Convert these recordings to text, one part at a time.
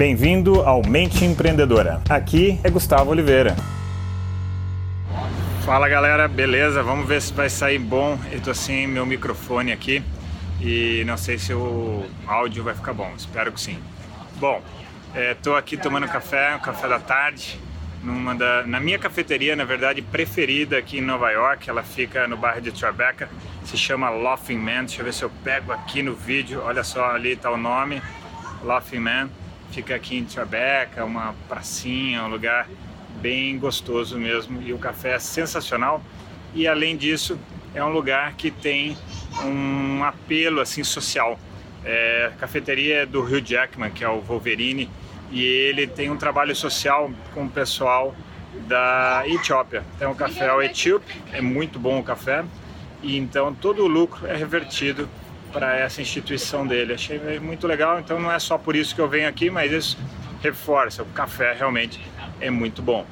Bem-vindo ao Mente Empreendedora. Aqui é Gustavo Oliveira. Fala galera, beleza? Vamos ver se vai sair bom. Eu tô sem meu microfone aqui e não sei se o áudio vai ficar bom. Espero que sim. Bom, estou aqui tomando café, um café da tarde, numa da, na minha cafeteria, na verdade, preferida aqui em Nova York. Ela fica no bairro de Tribeca, se chama Laughing Man. Deixa eu ver se eu pego aqui no vídeo. Olha só, ali está o nome, Laughing Man. Fica aqui em Tribeca, uma pracinha, um lugar bem gostoso mesmo e o café é sensacional. E além disso, é um lugar que tem um apelo assim social. É, a cafeteria é do Hugh Jackman, que é o Wolverine, e ele tem um trabalho social com o pessoal da Etiópia. Tem um café etíope, é muito bom o café, e então todo o lucro é revertido para essa instituição dele. Achei muito legal, então não é só por isso que eu venho aqui, mas isso reforça, o café realmente é muito bom.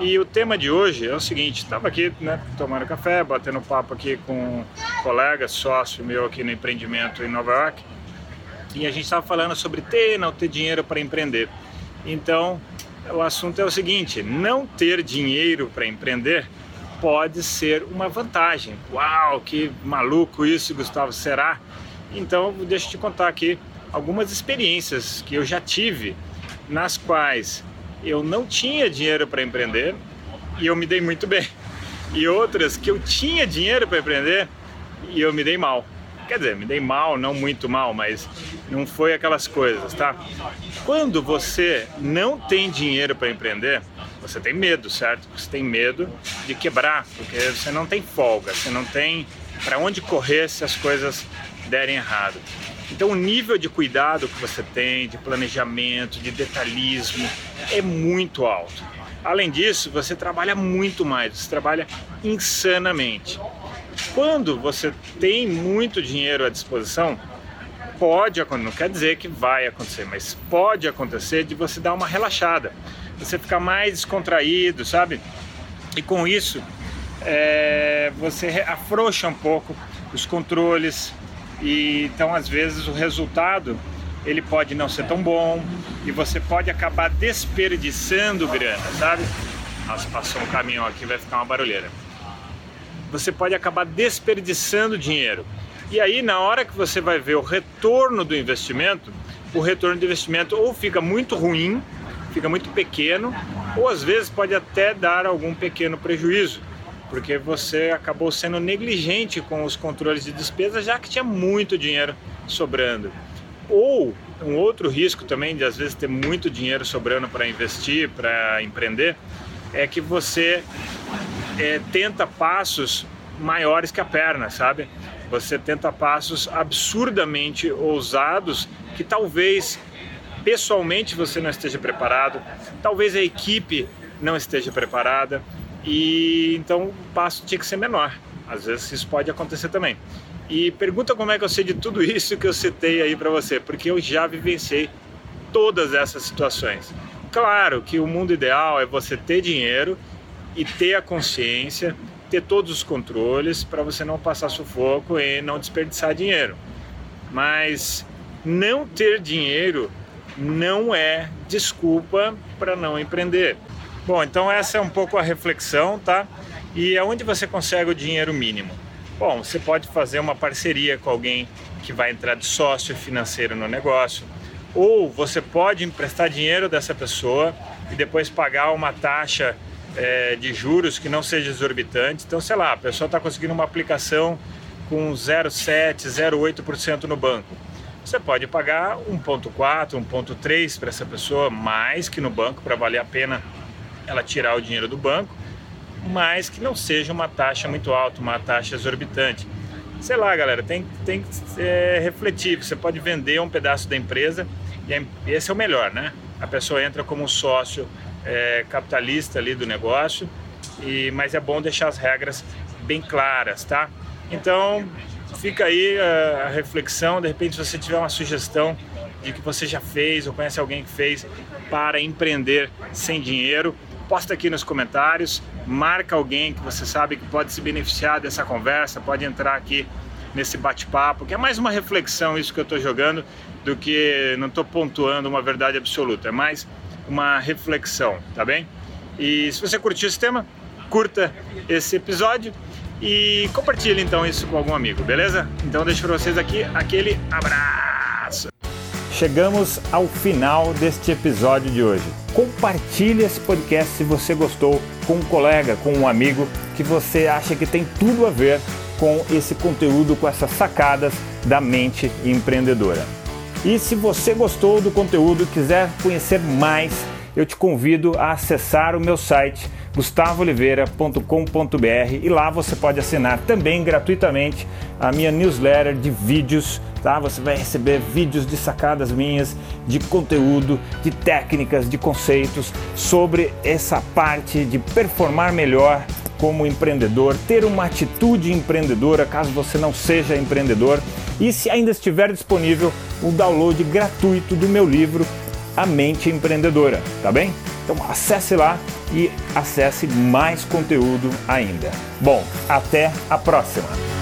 E o tema de hoje é o seguinte, estava aqui né, tomando café, batendo papo aqui com um colega, sócio meu aqui no empreendimento em Nova York, e a gente estava falando sobre ter não ter dinheiro para empreender. Então, o assunto é o seguinte, não ter dinheiro para empreender pode ser uma vantagem. Uau, que maluco isso, Gustavo, será? Então, deixa eu te contar aqui algumas experiências que eu já tive nas quais eu não tinha dinheiro para empreender e eu me dei muito bem. E outras que eu tinha dinheiro para empreender e eu me dei mal. Quer dizer, me dei mal, não muito mal, mas não foi aquelas coisas, tá? Quando você não tem dinheiro para empreender, você tem medo, certo? Você tem medo de quebrar, porque você não tem folga, você não tem para onde correr se as coisas derem errado. Então, o nível de cuidado que você tem, de planejamento, de detalhismo, é muito alto. Além disso, você trabalha muito mais, você trabalha insanamente. Quando você tem muito dinheiro à disposição, pode acontecer, não quer dizer que vai acontecer, mas pode acontecer de você dar uma relaxada, você ficar mais descontraído, sabe? E com isso, é, você afrouxa um pouco os controles, e então às vezes o resultado ele pode não ser tão bom e você pode acabar desperdiçando grana, sabe? Nossa, passou um caminhão aqui, vai ficar uma barulheira. Você pode acabar desperdiçando dinheiro. E aí, na hora que você vai ver o retorno do investimento, o retorno do investimento ou fica muito ruim, fica muito pequeno, ou às vezes pode até dar algum pequeno prejuízo porque você acabou sendo negligente com os controles de despesa, já que tinha muito dinheiro sobrando. Ou um outro risco também de às vezes ter muito dinheiro sobrando para investir, para empreender, é que você é, tenta passos maiores que a perna, sabe? Você tenta passos absurdamente ousados que talvez pessoalmente você não esteja preparado, talvez a equipe não esteja preparada, e então o passo tinha que ser menor. Às vezes isso pode acontecer também. E pergunta como é que eu sei de tudo isso que eu citei aí para você, porque eu já vivenciei todas essas situações. Claro que o mundo ideal é você ter dinheiro e ter a consciência, ter todos os controles para você não passar sufoco e não desperdiçar dinheiro. Mas não ter dinheiro não é desculpa para não empreender. Bom, então essa é um pouco a reflexão, tá? E aonde você consegue o dinheiro mínimo? Bom, você pode fazer uma parceria com alguém que vai entrar de sócio financeiro no negócio, ou você pode emprestar dinheiro dessa pessoa e depois pagar uma taxa é, de juros que não seja exorbitante. Então, sei lá, a pessoa está conseguindo uma aplicação com 0,7, 0,8% no banco. Você pode pagar 1,4, 1,3 para essa pessoa, mais que no banco, para valer a pena ela tirar o dinheiro do banco, mas que não seja uma taxa muito alta, uma taxa exorbitante. Sei lá, galera, tem, tem que é, refletir. Você pode vender um pedaço da empresa e esse é o melhor, né? A pessoa entra como sócio é, capitalista ali do negócio, e, mas é bom deixar as regras bem claras, tá? Então, fica aí a, a reflexão. De repente, se você tiver uma sugestão de que você já fez ou conhece alguém que fez para empreender sem dinheiro, posta aqui nos comentários, marca alguém que você sabe que pode se beneficiar dessa conversa, pode entrar aqui nesse bate-papo, que é mais uma reflexão isso que eu estou jogando do que não estou pontuando uma verdade absoluta, é mais uma reflexão, tá bem? E se você curtiu esse tema, curta esse episódio e compartilhe então isso com algum amigo, beleza? Então deixo para vocês aqui aquele abraço. Chegamos ao final deste episódio de hoje. Compartilhe esse podcast se você gostou com um colega, com um amigo que você acha que tem tudo a ver com esse conteúdo, com essas sacadas da mente empreendedora. E se você gostou do conteúdo e quiser conhecer mais, eu te convido a acessar o meu site gustavooliveira.com.br e lá você pode assinar também gratuitamente a minha newsletter de vídeos, tá? Você vai receber vídeos de sacadas minhas, de conteúdo, de técnicas, de conceitos sobre essa parte de performar melhor como empreendedor, ter uma atitude empreendedora caso você não seja empreendedor e se ainda estiver disponível o download gratuito do meu livro A Mente Empreendedora, tá bem? Então acesse lá e acesse mais conteúdo ainda. Bom, até a próxima!